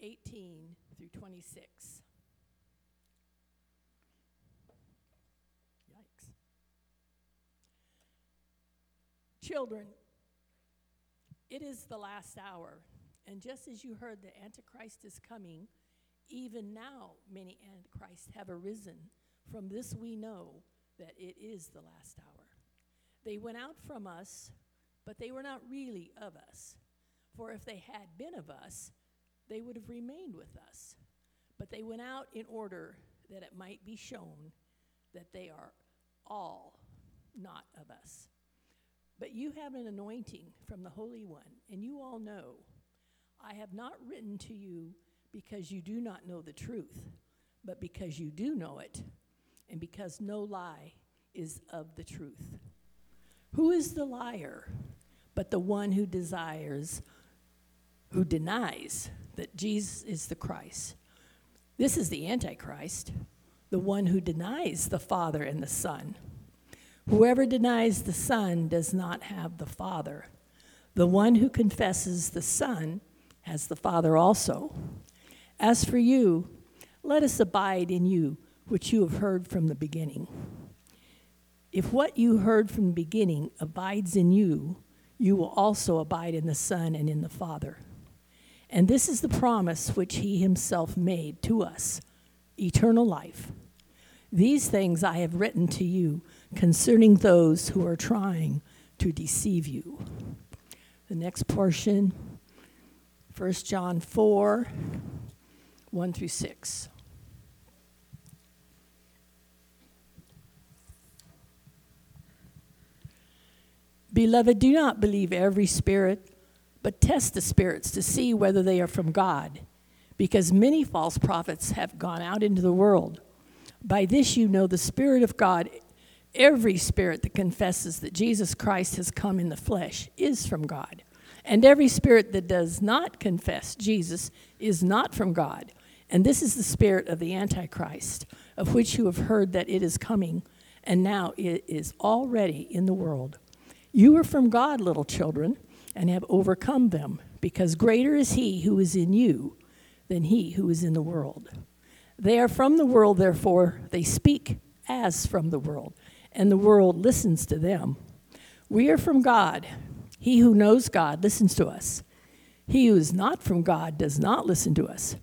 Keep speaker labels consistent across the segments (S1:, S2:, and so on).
S1: 18 through 26. Yikes. Children, it is the last hour, and just as you heard the Antichrist is coming, even now many Antichrists have arisen. From this we know that it is the last hour. They went out from us, but they were not really of us. For if they had been of us, they would have remained with us. But they went out in order that it might be shown that they are all not of us. But you have an anointing from the Holy One, and you all know. I have not written to you because you do not know the truth, but because you do know it, and because no lie is of the truth. Who is the liar but the one who desires, who denies that Jesus is the Christ? This is the Antichrist, the one who denies the Father and the Son. Whoever denies the Son does not have the Father. The one who confesses the Son has the Father also. As for you, let us abide in you, which you have heard from the beginning. If what you heard from the beginning abides in you, you will also abide in the Son and in the Father. And this is the promise which he himself made to us eternal life. These things I have written to you concerning those who are trying to deceive you. The next portion, 1 John 4 1 through 6. Beloved, do not believe every spirit, but test the spirits to see whether they are from God, because many false prophets have gone out into the world. By this you know the Spirit of God. Every spirit that confesses that Jesus Christ has come in the flesh is from God. And every spirit that does not confess Jesus is not from God. And this is the spirit of the Antichrist, of which you have heard that it is coming, and now it is already in the world. You are from God, little children, and have overcome them, because greater is he who is in you than he who is in the world. They are from the world, therefore, they speak as from the world, and the world listens to them. We are from God. He who knows God listens to us. He who is not from God does not listen to us.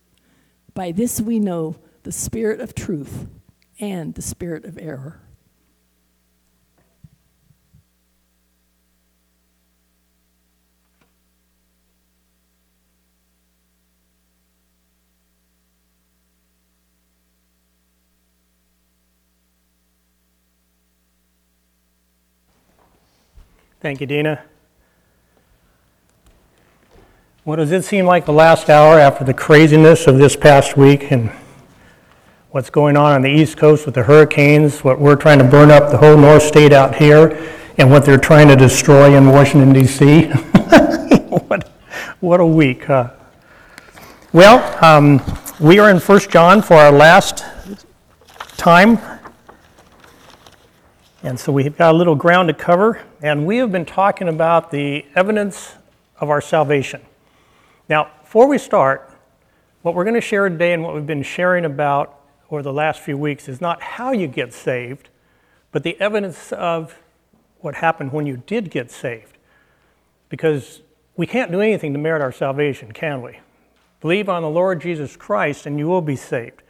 S1: By this we know the spirit of truth and the spirit of error.
S2: Thank you, Dina. What does it seem like the last hour after the craziness of this past week and what's going on on the East Coast with the hurricanes, what we're trying to burn up the whole North State out here, and what they're trying to destroy in Washington, D.C.? what, what a week, huh? Well, um, we are in 1 John for our last time and so we've got a little ground to cover, and we have been talking about the evidence of our salvation. Now, before we start, what we're going to share today and what we've been sharing about over the last few weeks is not how you get saved, but the evidence of what happened when you did get saved. Because we can't do anything to merit our salvation, can we? Believe on the Lord Jesus Christ and you will be saved.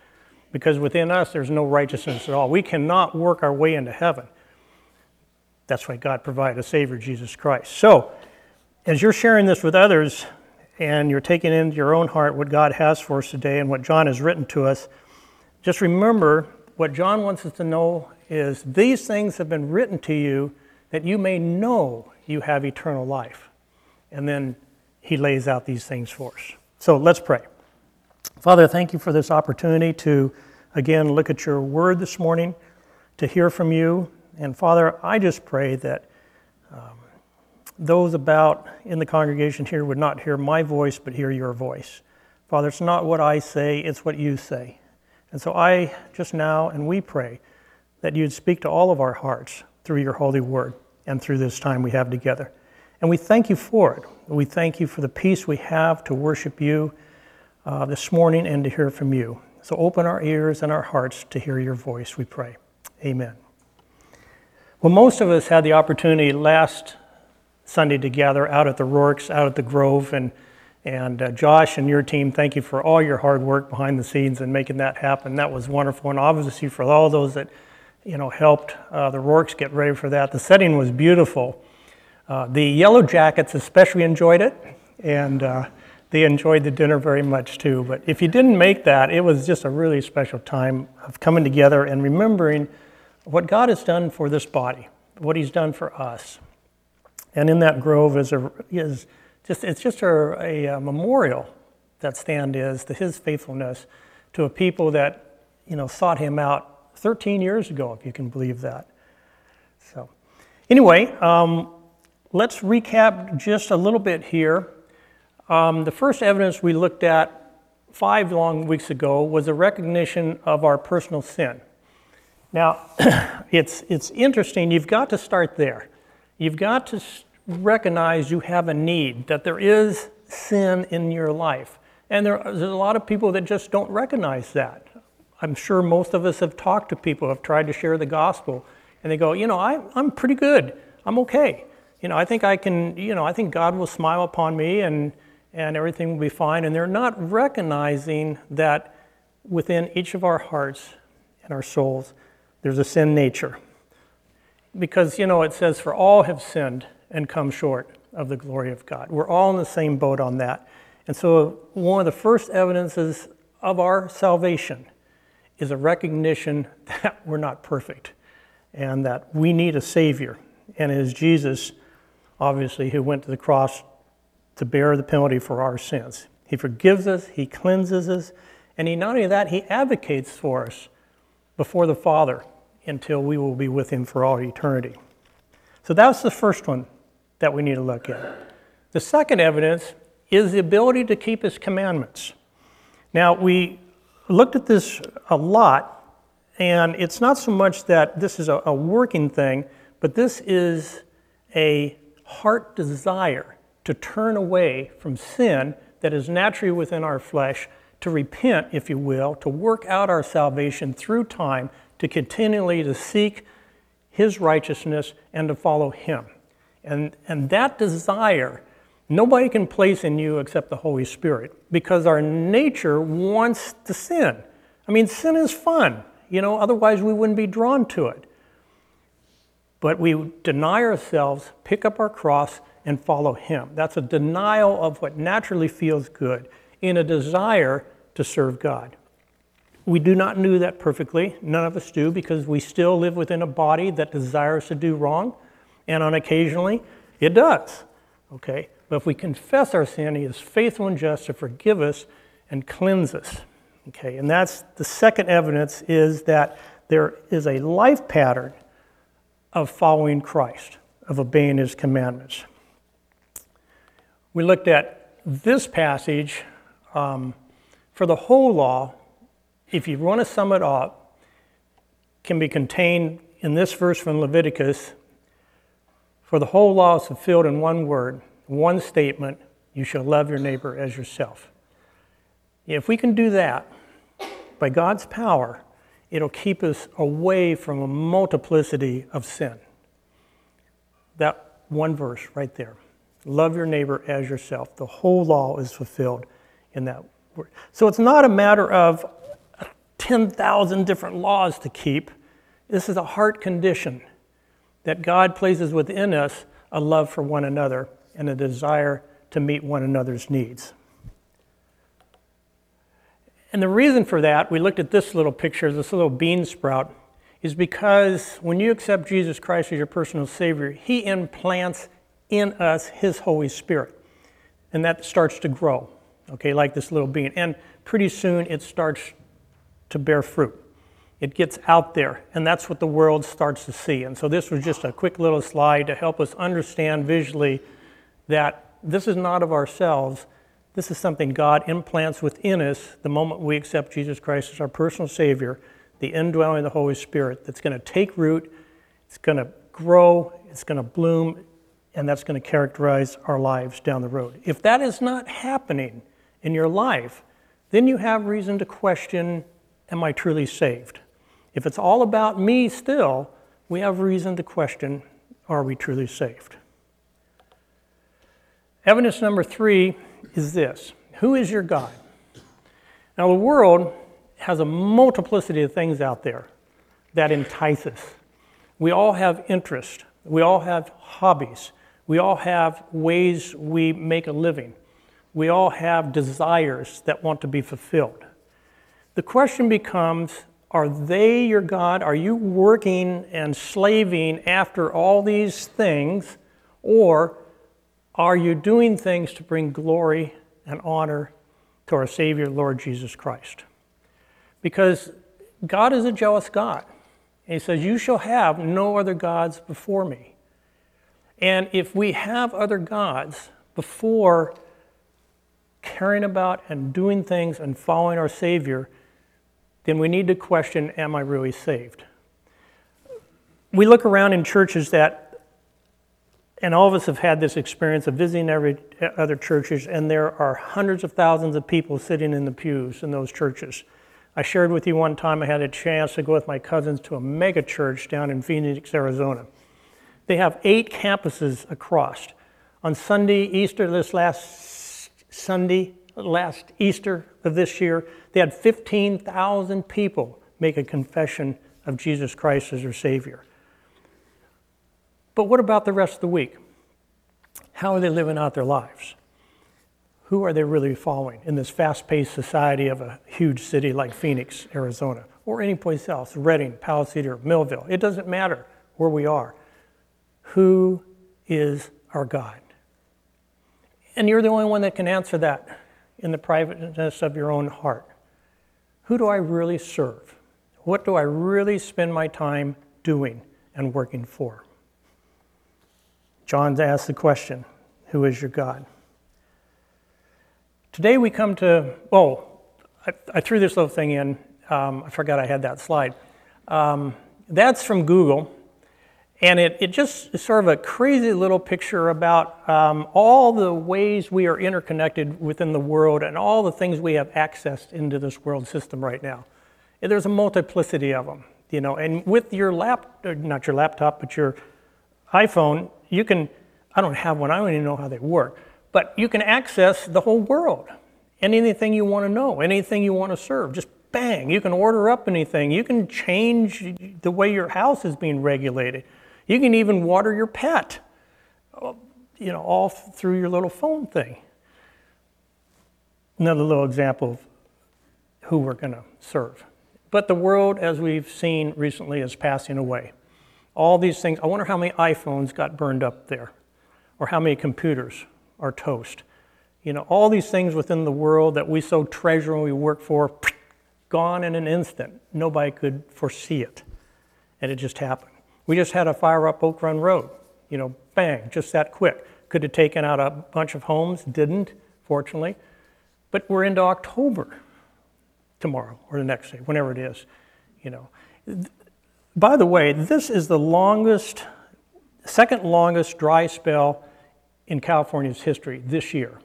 S2: Because within us there's no righteousness at all. We cannot work our way into heaven. That's why God provided a Savior, Jesus Christ. So, as you're sharing this with others and you're taking into your own heart what God has for us today and what John has written to us, just remember what John wants us to know is these things have been written to you that you may know you have eternal life. And then he lays out these things for us. So let's pray. Father, thank you for this opportunity to again look at your word this morning, to hear from you, and Father, I just pray that um, those about in the congregation here would not hear my voice, but hear your voice. Father, it's not what I say, it's what you say. And so I just now, and we pray that you'd speak to all of our hearts through your holy word and through this time we have together. And we thank you for it. We thank you for the peace we have to worship you uh, this morning and to hear from you. So open our ears and our hearts to hear your voice, we pray. Amen. Well, most of us had the opportunity last Sunday to gather out at the Rourke's, out at the Grove, and and uh, Josh and your team, thank you for all your hard work behind the scenes and making that happen. That was wonderful, and obviously for all those that you know helped uh, the Rourke's get ready for that. The setting was beautiful. Uh, the Yellow Jackets especially enjoyed it, and uh, they enjoyed the dinner very much too. But if you didn't make that, it was just a really special time of coming together and remembering what God has done for this body, what He's done for us. And in that grove is, a, is just, it's just a, a, a memorial, that stand is, to his faithfulness to a people that, you know, sought him out 13 years ago, if you can believe that. So, anyway, um, let's recap just a little bit here. Um, the first evidence we looked at five long weeks ago was a recognition of our personal sin. Now, it's, it's interesting, you've got to start there. You've got to recognize you have a need, that there is sin in your life. And there, there's a lot of people that just don't recognize that. I'm sure most of us have talked to people have tried to share the gospel, and they go, you know, I, I'm pretty good. I'm okay. You know, I think I can, you know, I think God will smile upon me and, and everything will be fine. And they're not recognizing that within each of our hearts and our souls, there's a sin nature. Because, you know, it says, for all have sinned and come short of the glory of God. We're all in the same boat on that. And so, one of the first evidences of our salvation is a recognition that we're not perfect and that we need a Savior. And it is Jesus, obviously, who went to the cross to bear the penalty for our sins. He forgives us, He cleanses us, and He not only that, He advocates for us before the Father until we will be with Him for all eternity. So that's the first one that we need to look at. The second evidence is the ability to keep his commandments. Now, we looked at this a lot, and it's not so much that this is a, a working thing, but this is a heart desire to turn away from sin that is naturally within our flesh, to repent, if you will, to work out our salvation through time, to continually to seek his righteousness and to follow him. And, and that desire, nobody can place in you except the Holy Spirit because our nature wants to sin. I mean, sin is fun, you know, otherwise we wouldn't be drawn to it. But we deny ourselves, pick up our cross, and follow Him. That's a denial of what naturally feels good in a desire to serve God. We do not do that perfectly. None of us do because we still live within a body that desires to do wrong and on occasionally it does. Okay? But if we confess our sin, He is faithful and just to forgive us and cleanse us. Okay? And that's the second evidence is that there is a life pattern of following Christ, of obeying His commandments. We looked at this passage um, for the whole law. If you want to sum it up, can be contained in this verse from Leviticus for the whole law is fulfilled in one word, one statement you shall love your neighbor as yourself. If we can do that, by God's power, it'll keep us away from a multiplicity of sin. That one verse right there. Love your neighbor as yourself. The whole law is fulfilled in that word. So it's not a matter of 10,000 different laws to keep. This is a heart condition that God places within us a love for one another and a desire to meet one another's needs. And the reason for that, we looked at this little picture, this little bean sprout, is because when you accept Jesus Christ as your personal Savior, He implants in us His Holy Spirit. And that starts to grow, okay, like this little bean. And pretty soon it starts to bear fruit it gets out there, and that's what the world starts to see. And so, this was just a quick little slide to help us understand visually that this is not of ourselves. This is something God implants within us the moment we accept Jesus Christ as our personal Savior, the indwelling of the Holy Spirit that's going to take root, it's going to grow, it's going to bloom, and that's going to characterize our lives down the road. If that is not happening in your life, then you have reason to question Am I truly saved? If it's all about me still, we have reason to question Are we truly saved? Evidence number three is this Who is your God? Now, the world has a multiplicity of things out there that entice us. We all have interest, we all have hobbies, we all have ways we make a living, we all have desires that want to be fulfilled. The question becomes are they your God? Are you working and slaving after all these things? Or are you doing things to bring glory and honor to our Savior, Lord Jesus Christ? Because God is a jealous God. And He says, You shall have no other gods before me. And if we have other gods before caring about and doing things and following our Savior, then we need to question Am I really saved? We look around in churches that and all of us have had this experience of visiting every other churches, and there are hundreds of thousands of people sitting in the pews in those churches. I shared with you one time I had a chance to go with my cousins to a mega church down in Phoenix, Arizona. They have eight campuses across. On Sunday, Easter, this last Sunday, last Easter of this year, they had 15,000 people make a confession of Jesus Christ as their Savior. But what about the rest of the week? How are they living out their lives? Who are they really following in this fast paced society of a huge city like Phoenix, Arizona, or any place else, Redding, Palo Cedro, or Millville? It doesn't matter where we are. Who is our God? And you're the only one that can answer that in the privateness of your own heart. Who do I really serve? What do I really spend my time doing and working for? John's asked the question Who is your God? Today we come to, oh, I, I threw this little thing in. Um, I forgot I had that slide. Um, that's from Google. And it, it just is sort of a crazy little picture about um, all the ways we are interconnected within the world and all the things we have accessed into this world system right now. And there's a multiplicity of them, you know. And with your lap, not your laptop, but your iPhone, you can, I don't have one, I don't even know how they work, but you can access the whole world. Anything you want to know, anything you want to serve, just bang, you can order up anything. You can change the way your house is being regulated. You can even water your pet, uh, you know, all through your little phone thing. Another little example of who we're going to serve. But the world, as we've seen recently, is passing away all these things. I wonder how many iPhones got burned up there, or how many computers are toast. You know, all these things within the world that we so treasure and we work for, gone in an instant. Nobody could foresee it. And it just happened. We just had a fire up Oak Run Road. You know, bang, just that quick. Could have taken out a bunch of homes, didn't, fortunately. But we're into October tomorrow or the next day, whenever it is. You know, by the way, this is the longest, second longest dry spell in California's history this year.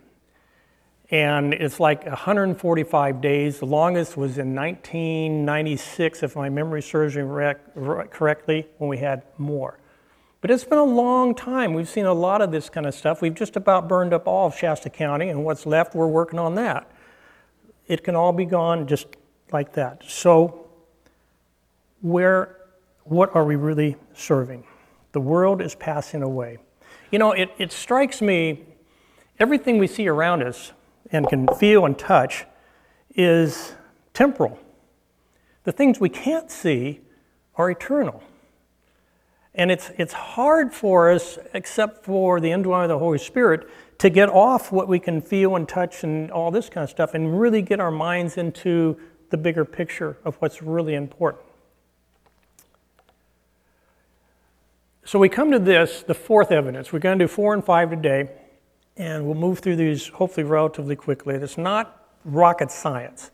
S2: And it's like 145 days. The longest was in 1996, if my memory serves me correctly, when we had more. But it's been a long time. We've seen a lot of this kind of stuff. We've just about burned up all of Shasta County, and what's left, we're working on that. It can all be gone just like that. So, where what are we really serving? The world is passing away. You know, it, it strikes me, everything we see around us and can feel and touch is temporal. The things we can't see are eternal. And it's, it's hard for us, except for the indwelling of the Holy Spirit, to get off what we can feel and touch and all this kind of stuff and really get our minds into the bigger picture of what's really important. So we come to this, the fourth evidence. We're going to do four and five today, and we'll move through these hopefully relatively quickly. It's not rocket science.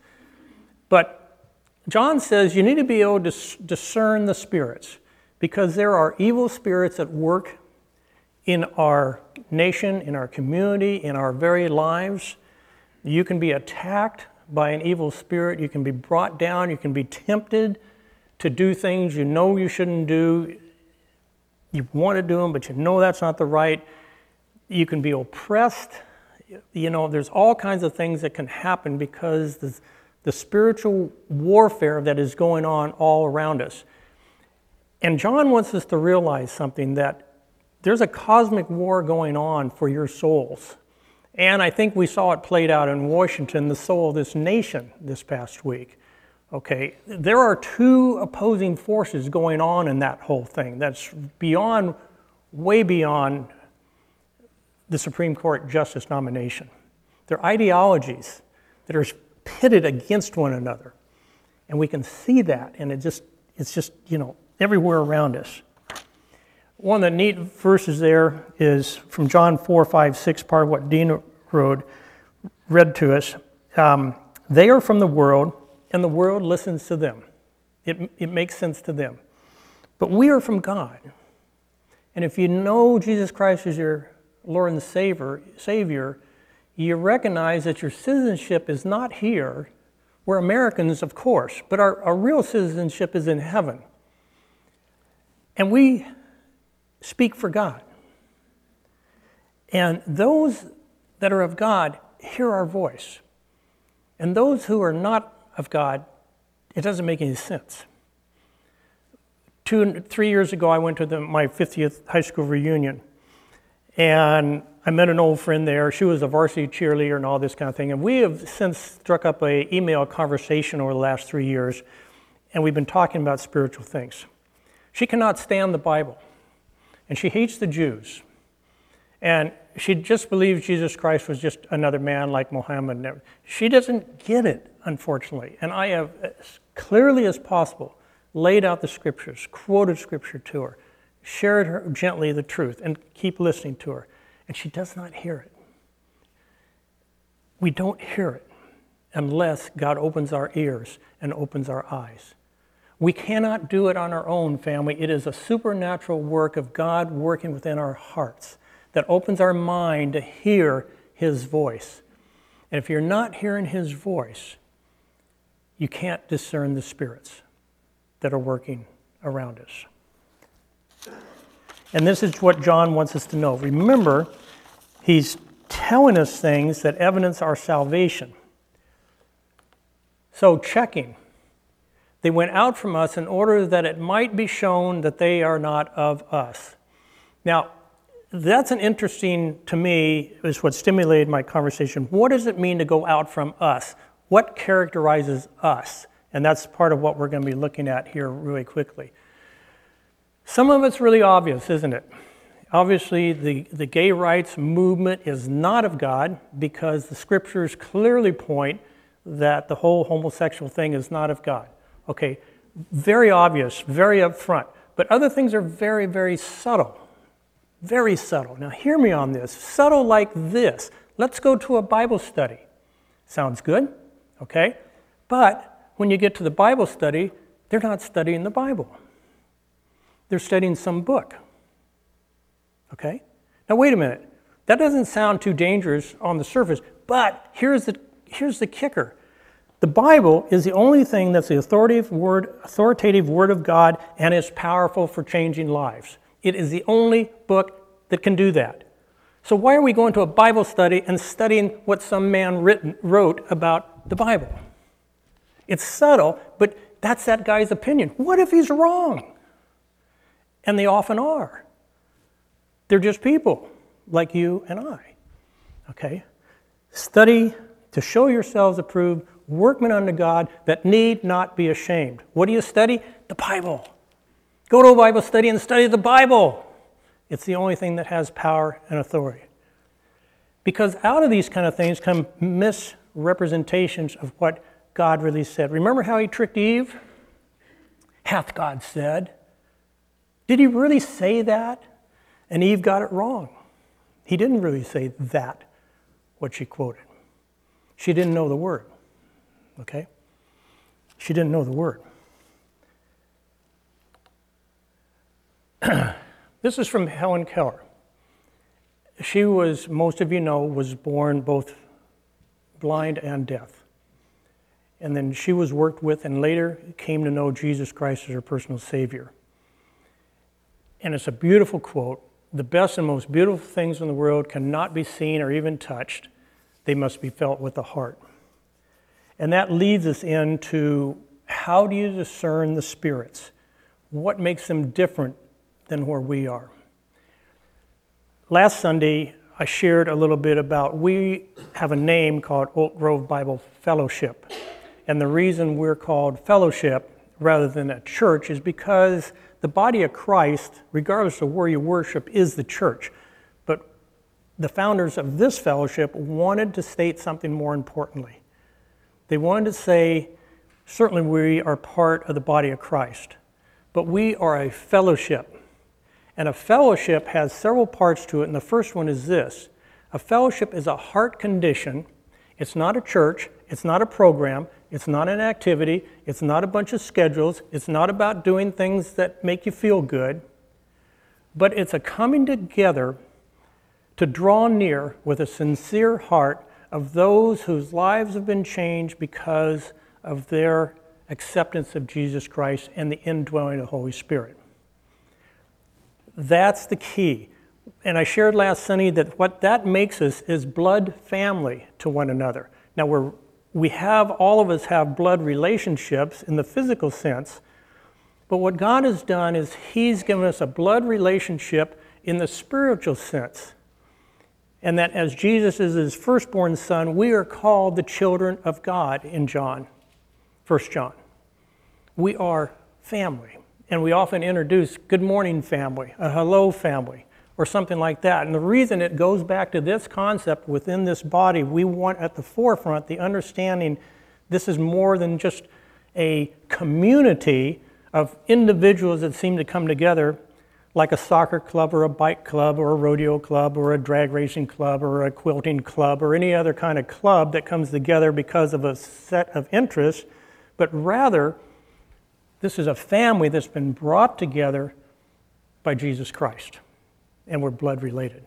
S2: But John says you need to be able to discern the spirits because there are evil spirits at work in our nation, in our community, in our very lives. You can be attacked by an evil spirit. You can be brought down. You can be tempted to do things you know you shouldn't do. You want to do them, but you know that's not the right. You can be oppressed. You know, there's all kinds of things that can happen because the, the spiritual warfare that is going on all around us. And John wants us to realize something that there's a cosmic war going on for your souls. And I think we saw it played out in Washington, the soul of this nation, this past week. Okay, there are two opposing forces going on in that whole thing. That's beyond, way beyond the Supreme Court justice nomination. They're ideologies that are pitted against one another. And we can see that, and it just, it's just, you know, everywhere around us. One of the neat verses there is from John 4, 5, 6, part of what Dean wrote, read to us. Um, they are from the world, and the world listens to them. It, it makes sense to them. But we are from God. And if you know Jesus Christ as your Lord and Savior, Savior, you recognize that your citizenship is not here. We're Americans, of course, but our, our real citizenship is in heaven. And we speak for God. And those that are of God hear our voice. And those who are not of God, it doesn't make any sense. Two, three years ago, I went to the, my 50th high school reunion, and I met an old friend there. She was a varsity cheerleader and all this kind of thing. And we have since struck up a email conversation over the last three years, and we've been talking about spiritual things. She cannot stand the Bible, and she hates the Jews. And she just believes Jesus Christ was just another man like Muhammad. She doesn't get it, unfortunately. And I have, as clearly as possible, laid out the scriptures, quoted scripture to her, shared her gently the truth, and keep listening to her. And she does not hear it. We don't hear it unless God opens our ears and opens our eyes. We cannot do it on our own, family. It is a supernatural work of God working within our hearts that opens our mind to hear His voice. And if you're not hearing His voice, you can't discern the spirits that are working around us. And this is what John wants us to know. Remember, he's telling us things that evidence our salvation. So, checking. They went out from us in order that it might be shown that they are not of us. Now, that's an interesting, to me, is what stimulated my conversation. What does it mean to go out from us? What characterizes us? And that's part of what we're going to be looking at here really quickly. Some of it's really obvious, isn't it? Obviously, the, the gay rights movement is not of God because the scriptures clearly point that the whole homosexual thing is not of God. Okay, very obvious, very upfront. But other things are very, very subtle. Very subtle. Now, hear me on this. Subtle like this. Let's go to a Bible study. Sounds good? Okay? But when you get to the Bible study, they're not studying the Bible, they're studying some book. Okay? Now, wait a minute. That doesn't sound too dangerous on the surface, but here's the, here's the kicker. The Bible is the only thing that's the authoritative word, authoritative word of God and is powerful for changing lives. It is the only book that can do that. So, why are we going to a Bible study and studying what some man written, wrote about the Bible? It's subtle, but that's that guy's opinion. What if he's wrong? And they often are. They're just people like you and I. Okay? Study to show yourselves approved, workmen unto God that need not be ashamed. What do you study? The Bible. Go to a Bible study and study the Bible. It's the only thing that has power and authority. Because out of these kind of things come misrepresentations of what God really said. Remember how he tricked Eve? Hath God said? Did he really say that? And Eve got it wrong. He didn't really say that, what she quoted. She didn't know the word. Okay? She didn't know the word. this is from Helen Keller. She was, most of you know, was born both blind and deaf. and then she was worked with and later came to know Jesus Christ as her personal Savior. And it's a beautiful quote. The best and most beautiful things in the world cannot be seen or even touched, they must be felt with the heart. And that leads us into how do you discern the spirits? What makes them different than where we are? Last Sunday, I shared a little bit about we have a name called Oak Grove Bible Fellowship. And the reason we're called fellowship rather than a church is because the body of Christ, regardless of where you worship, is the church. But the founders of this fellowship wanted to state something more importantly. They wanted to say, certainly we are part of the body of Christ, but we are a fellowship. And a fellowship has several parts to it, and the first one is this a fellowship is a heart condition. It's not a church, it's not a program, it's not an activity, it's not a bunch of schedules, it's not about doing things that make you feel good, but it's a coming together to draw near with a sincere heart of those whose lives have been changed because of their acceptance of Jesus Christ and the indwelling of the Holy Spirit. That's the key. And I shared last Sunday that what that makes us is blood family to one another. Now we're we have all of us have blood relationships in the physical sense, but what God has done is He's given us a blood relationship in the spiritual sense. And that as Jesus is His firstborn son, we are called the children of God in John, 1 John. We are family. And we often introduce good morning family, a hello family, or something like that. And the reason it goes back to this concept within this body, we want at the forefront the understanding this is more than just a community of individuals that seem to come together like a soccer club or a bike club or a rodeo club or a drag racing club or a quilting club or any other kind of club that comes together because of a set of interests, but rather this is a family that's been brought together by Jesus Christ, and we're blood related.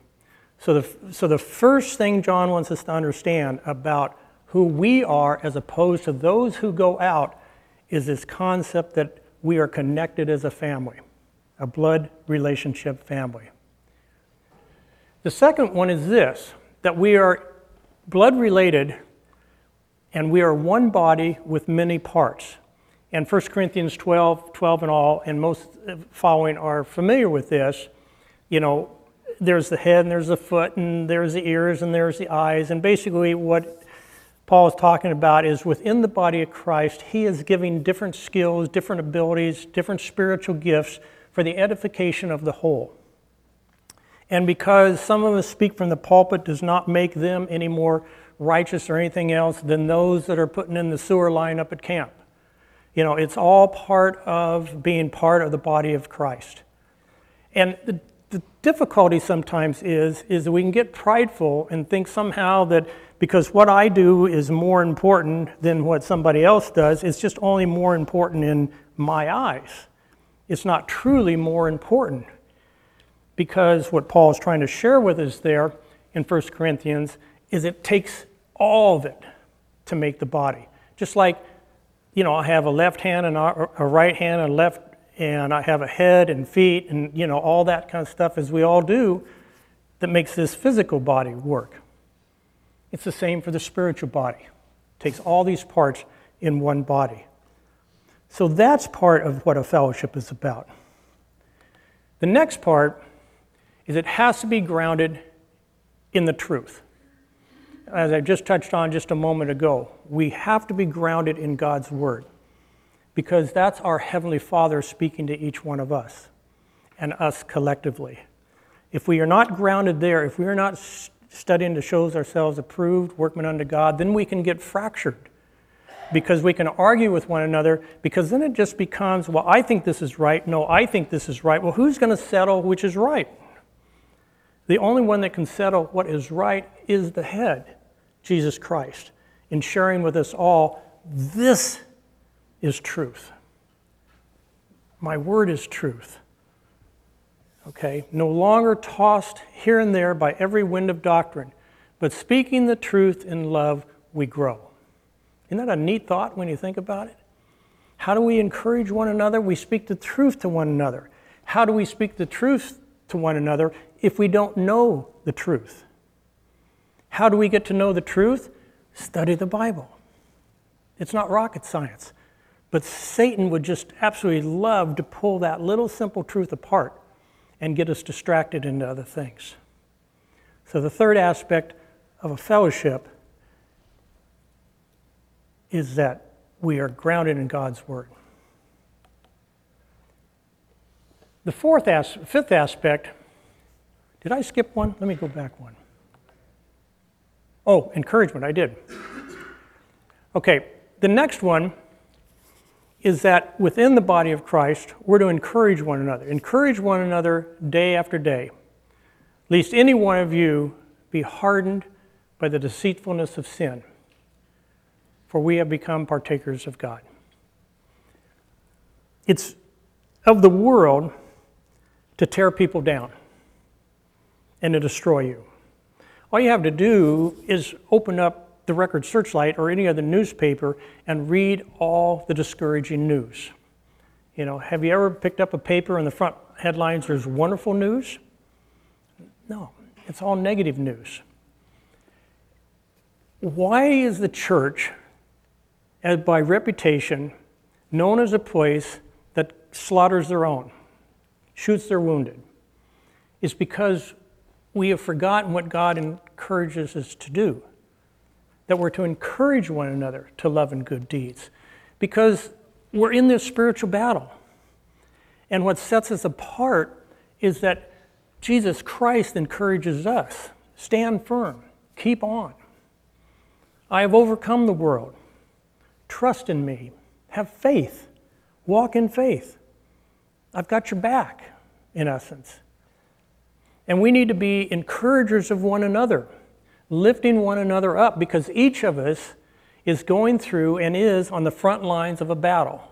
S2: So the, so the first thing John wants us to understand about who we are as opposed to those who go out is this concept that we are connected as a family, a blood relationship family. The second one is this that we are blood related and we are one body with many parts. And 1 Corinthians 12, 12 and all, and most following are familiar with this. You know, there's the head and there's the foot and there's the ears and there's the eyes. And basically, what Paul is talking about is within the body of Christ, he is giving different skills, different abilities, different spiritual gifts for the edification of the whole. And because some of us speak from the pulpit does not make them any more righteous or anything else than those that are putting in the sewer line up at camp. You know, it's all part of being part of the body of Christ. And the, the difficulty sometimes is, is that we can get prideful and think somehow that because what I do is more important than what somebody else does, it's just only more important in my eyes. It's not truly more important. Because what Paul is trying to share with us there in 1 Corinthians is it takes all of it to make the body. Just like you know, I have a left hand and a, right hand and a left, and I have a head and feet and, you know, all that kind of stuff as we all do that makes this physical body work. It's the same for the spiritual body. It takes all these parts in one body. So that's part of what a fellowship is about. The next part is it has to be grounded in the truth as I just touched on just a moment ago, we have to be grounded in God's Word because that's our Heavenly Father speaking to each one of us and us collectively. If we are not grounded there, if we are not studying to show ourselves approved, workmen unto God, then we can get fractured because we can argue with one another because then it just becomes, well, I think this is right. No, I think this is right. Well, who's going to settle which is right? The only one that can settle what is right is the head. Jesus Christ, in sharing with us all this is truth. My word is truth. Okay? No longer tossed here and there by every wind of doctrine, but speaking the truth in love, we grow. Isn't that a neat thought when you think about it? How do we encourage one another? We speak the truth to one another. How do we speak the truth to one another if we don't know the truth? How do we get to know the truth? Study the Bible. It's not rocket science. But Satan would just absolutely love to pull that little simple truth apart and get us distracted into other things. So, the third aspect of a fellowship is that we are grounded in God's Word. The fourth as- fifth aspect, did I skip one? Let me go back one. Oh, encouragement, I did. Okay, the next one is that within the body of Christ, we're to encourage one another. Encourage one another day after day, lest any one of you be hardened by the deceitfulness of sin, for we have become partakers of God. It's of the world to tear people down and to destroy you. All you have to do is open up the Record Searchlight or any other newspaper and read all the discouraging news. You know, have you ever picked up a paper and the front headlines there's wonderful news? No, it's all negative news. Why is the church, as by reputation, known as a place that slaughters their own, shoots their wounded? Is because we have forgotten what God encourages us to do that we're to encourage one another to love and good deeds because we're in this spiritual battle. And what sets us apart is that Jesus Christ encourages us stand firm, keep on. I have overcome the world. Trust in me, have faith, walk in faith. I've got your back, in essence. And we need to be encouragers of one another lifting one another up because each of us is going through and is on the front lines of a battle.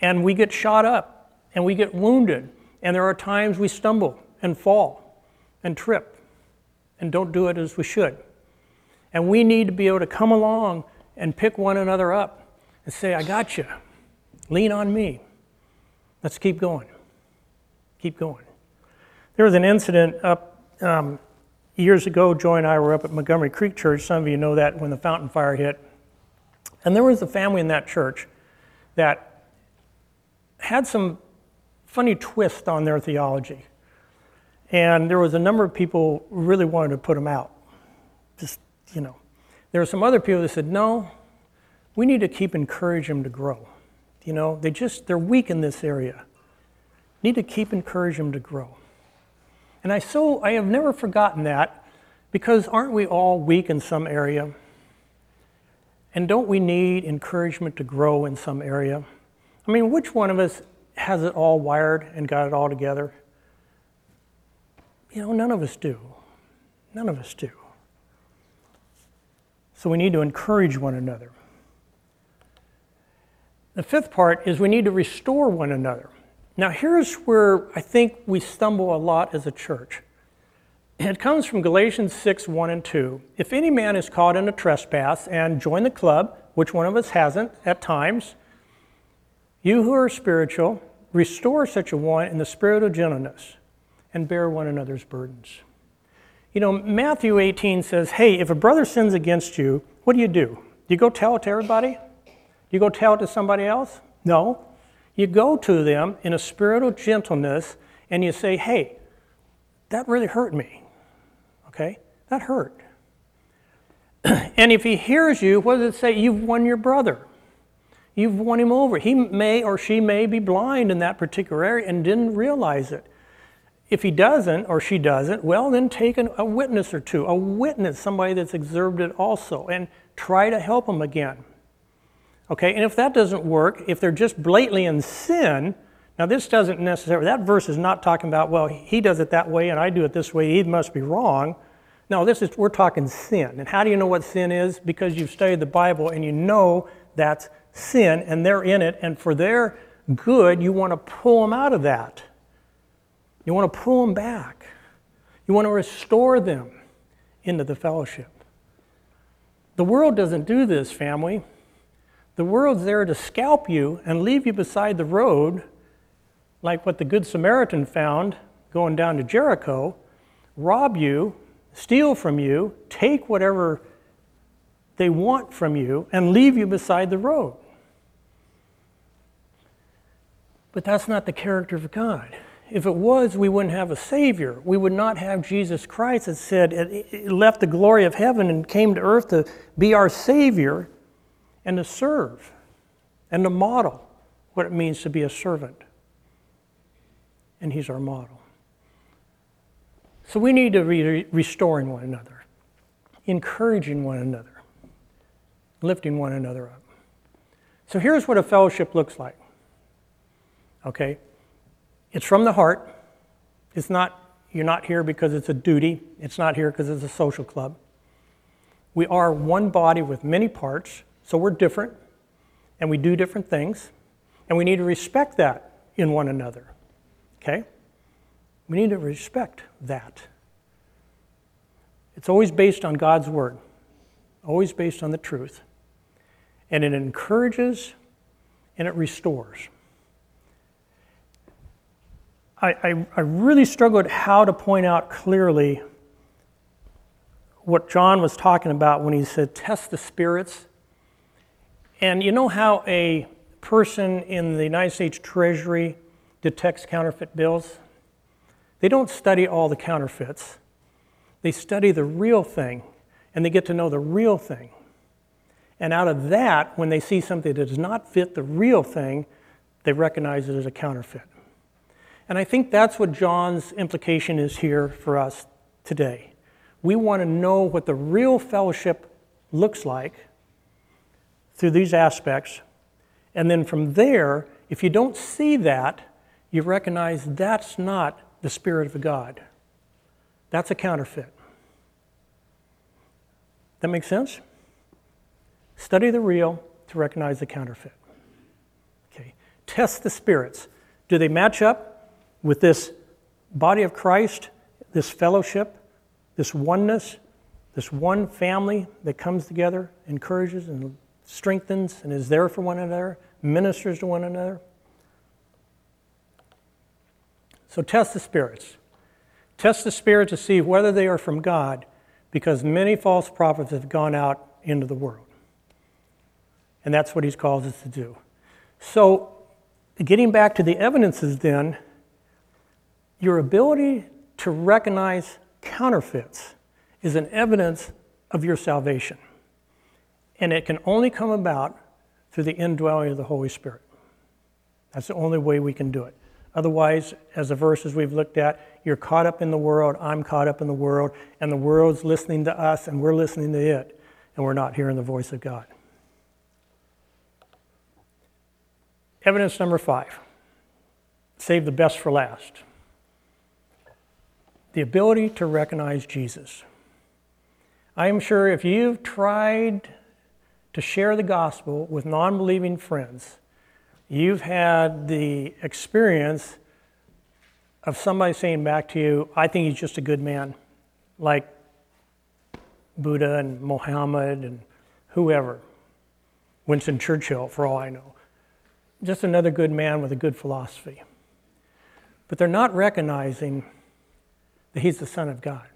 S2: And we get shot up and we get wounded, and there are times we stumble and fall and trip and don't do it as we should. And we need to be able to come along and pick one another up and say, I got you. Lean on me. Let's keep going. Keep going. There was an incident up um, years ago, Joy and I were up at Montgomery Creek Church. Some of you know that when the fountain fire hit. And there was a family in that church that had some funny twist on their theology. And there was a number of people who really wanted to put them out. Just, you know. There were some other people that said, no, we need to keep encouraging them to grow. You know, they just, they're weak in this area. Need to keep encouraging them to grow. And I so I have never forgotten that because aren't we all weak in some area? And don't we need encouragement to grow in some area? I mean, which one of us has it all wired and got it all together? You know, none of us do. None of us do. So we need to encourage one another. The fifth part is we need to restore one another. Now, here's where I think we stumble a lot as a church. It comes from Galatians 6 1 and 2. If any man is caught in a trespass and join the club, which one of us hasn't at times, you who are spiritual, restore such a one in the spirit of gentleness and bear one another's burdens. You know, Matthew 18 says, hey, if a brother sins against you, what do you do? Do you go tell it to everybody? Do you go tell it to somebody else? No. You go to them in a spirit of gentleness and you say, hey, that really hurt me. Okay? That hurt. and if he hears you, what does it say? You've won your brother. You've won him over. He may or she may be blind in that particular area and didn't realize it. If he doesn't or she doesn't, well, then take an, a witness or two, a witness, somebody that's observed it also, and try to help them again. Okay, and if that doesn't work, if they're just blatantly in sin, now this doesn't necessarily, that verse is not talking about, well, he does it that way and I do it this way, he must be wrong. No, this is, we're talking sin. And how do you know what sin is? Because you've studied the Bible and you know that's sin and they're in it, and for their good, you want to pull them out of that. You want to pull them back. You want to restore them into the fellowship. The world doesn't do this, family. The world's there to scalp you and leave you beside the road, like what the Good Samaritan found going down to Jericho, rob you, steal from you, take whatever they want from you, and leave you beside the road. But that's not the character of God. If it was, we wouldn't have a Savior. We would not have Jesus Christ that said, it left the glory of heaven and came to earth to be our Savior and to serve and to model what it means to be a servant. And He's our model. So we need to be restoring one another, encouraging one another, lifting one another up. So here's what a fellowship looks like. Okay? It's from the heart. It's not, you're not here because it's a duty, it's not here because it's a social club. We are one body with many parts, so we're different, and we do different things, and we need to respect that in one another. Okay? We need to respect that. It's always based on God's Word, always based on the truth. And it encourages and it restores. I, I, I really struggled how to point out clearly what John was talking about when he said, test the spirits. And you know how a person in the United States Treasury detects counterfeit bills? They don't study all the counterfeits, they study the real thing, and they get to know the real thing. And out of that, when they see something that does not fit the real thing, they recognize it as a counterfeit. And I think that's what John's implication is here for us today. We want to know what the real fellowship looks like through these aspects. And then from there, if you don't see that, you recognize that's not the Spirit of God. That's a counterfeit. That makes sense? Study the real to recognize the counterfeit. Okay. Test the spirits. Do they match up? with this body of Christ, this fellowship, this oneness, this one family that comes together, encourages and strengthens and is there for one another, ministers to one another. So test the spirits. Test the spirits to see whether they are from God, because many false prophets have gone out into the world. And that's what he's called us to do. So, getting back to the evidences then, your ability to recognize counterfeits is an evidence of your salvation. And it can only come about through the indwelling of the Holy Spirit. That's the only way we can do it. Otherwise, as the verses we've looked at, you're caught up in the world, I'm caught up in the world, and the world's listening to us, and we're listening to it, and we're not hearing the voice of God. Evidence number five save the best for last the ability to recognize Jesus. I am sure if you've tried to share the gospel with non believing friends, you've had the experience of somebody saying back to you, I think he's just a good man, like Buddha and Mohammed and whoever, Winston Churchill, for all I know. Just another good man with a good philosophy. But they're not recognizing that he's the Son of God.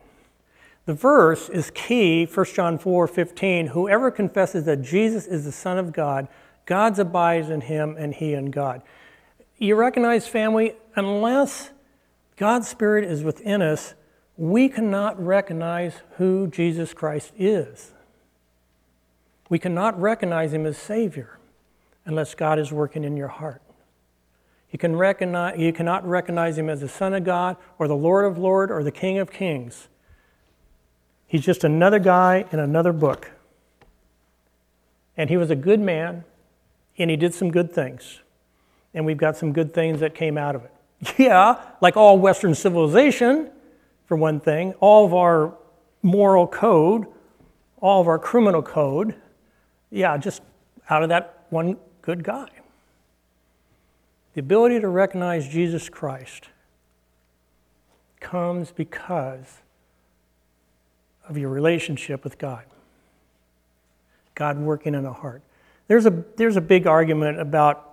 S2: The verse is key, 1 John 4 15. Whoever confesses that Jesus is the Son of God, God abides in him and he in God. You recognize, family, unless God's Spirit is within us, we cannot recognize who Jesus Christ is. We cannot recognize him as Savior unless God is working in your heart. You, can recognize, you cannot recognize him as the Son of God or the Lord of Lords or the King of Kings. He's just another guy in another book. And he was a good man, and he did some good things. And we've got some good things that came out of it. Yeah, like all Western civilization, for one thing, all of our moral code, all of our criminal code, yeah, just out of that one good guy. The ability to recognize Jesus Christ comes because of your relationship with God. God working in a heart. there's a, there's a big argument about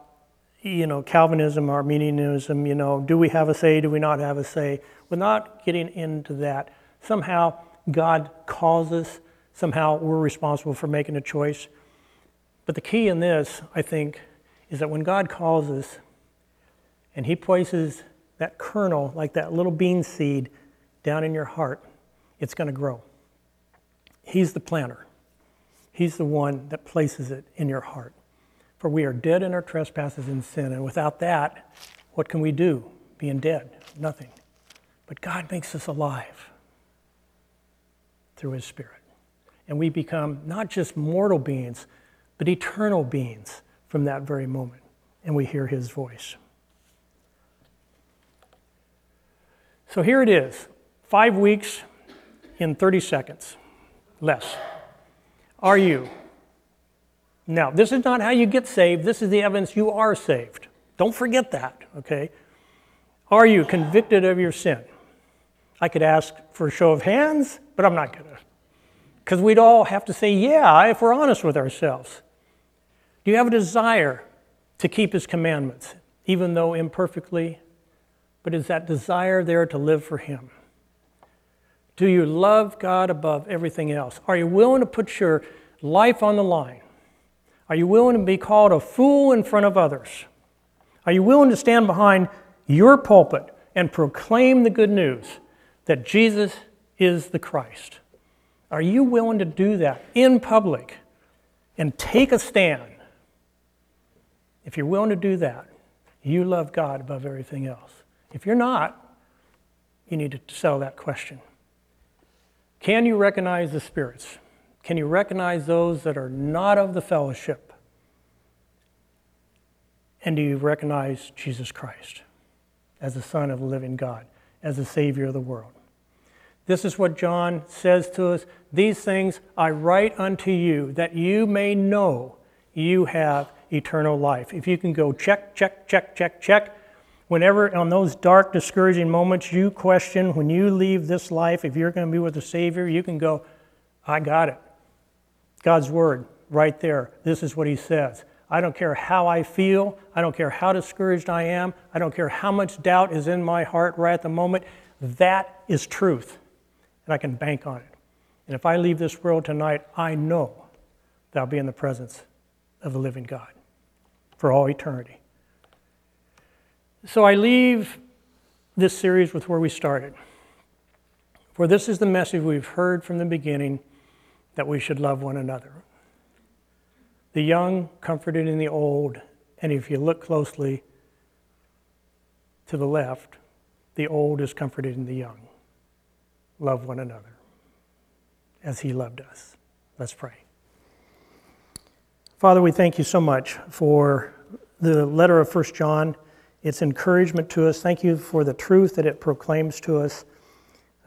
S2: you know, Calvinism, Arminianism, you know, do we have a say, do we not have a say? We're not getting into that. Somehow God calls us, somehow we're responsible for making a choice. But the key in this, I think, is that when God calls us and He places that kernel, like that little bean seed, down in your heart, it's going to grow. He's the planner, He's the one that places it in your heart. For we are dead in our trespasses and sin, and without that, what can we do? Being dead, nothing. But God makes us alive through His Spirit. And we become not just mortal beings, but eternal beings from that very moment. And we hear His voice. So here it is five weeks in 30 seconds, less. Are you? Now, this is not how you get saved. This is the evidence you are saved. Don't forget that, okay? Are you convicted of your sin? I could ask for a show of hands, but I'm not going to. Because we'd all have to say, yeah, if we're honest with ourselves. Do you have a desire to keep his commandments, even though imperfectly? But is that desire there to live for him? Do you love God above everything else? Are you willing to put your life on the line? Are you willing to be called a fool in front of others? Are you willing to stand behind your pulpit and proclaim the good news that Jesus is the Christ? Are you willing to do that in public and take a stand? If you're willing to do that, you love God above everything else. If you're not, you need to settle that question. Can you recognize the spirits? Can you recognize those that are not of the fellowship? And do you recognize Jesus Christ as the Son of the living God, as the Savior of the world? This is what John says to us These things I write unto you, that you may know you have eternal life. If you can go check, check, check, check, check, whenever on those dark, discouraging moments you question, when you leave this life, if you're going to be with the Savior, you can go, I got it. God's word right there. This is what he says. I don't care how I feel. I don't care how discouraged I am. I don't care how much doubt is in my heart right at the moment. That is truth. And I can bank on it. And if I leave this world tonight, I know that I'll be in the presence of the living God for all eternity. So I leave this series with where we started. For this is the message we've heard from the beginning that we should love one another. The young comforted in the old, and if you look closely to the left, the old is comforted in the young. Love one another as he loved us. Let's pray. Father, we thank you so much for the letter of 1 John, its encouragement to us. Thank you for the truth that it proclaims to us.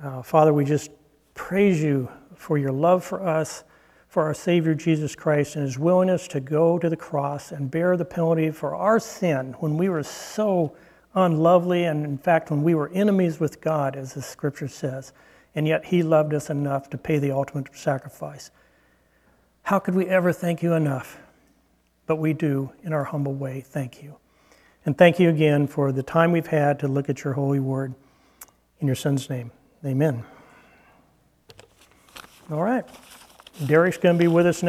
S2: Uh, Father, we just praise you for your love for us, for our Savior Jesus Christ, and his willingness to go to the cross and bear the penalty for our sin when we were so unlovely, and in fact, when we were enemies with God, as the scripture says. And yet, he loved us enough to pay the ultimate sacrifice. How could we ever thank you enough? But we do in our humble way. Thank you. And thank you again for the time we've had to look at your holy word. In your son's name, amen. All right. Derek's going to be with us next.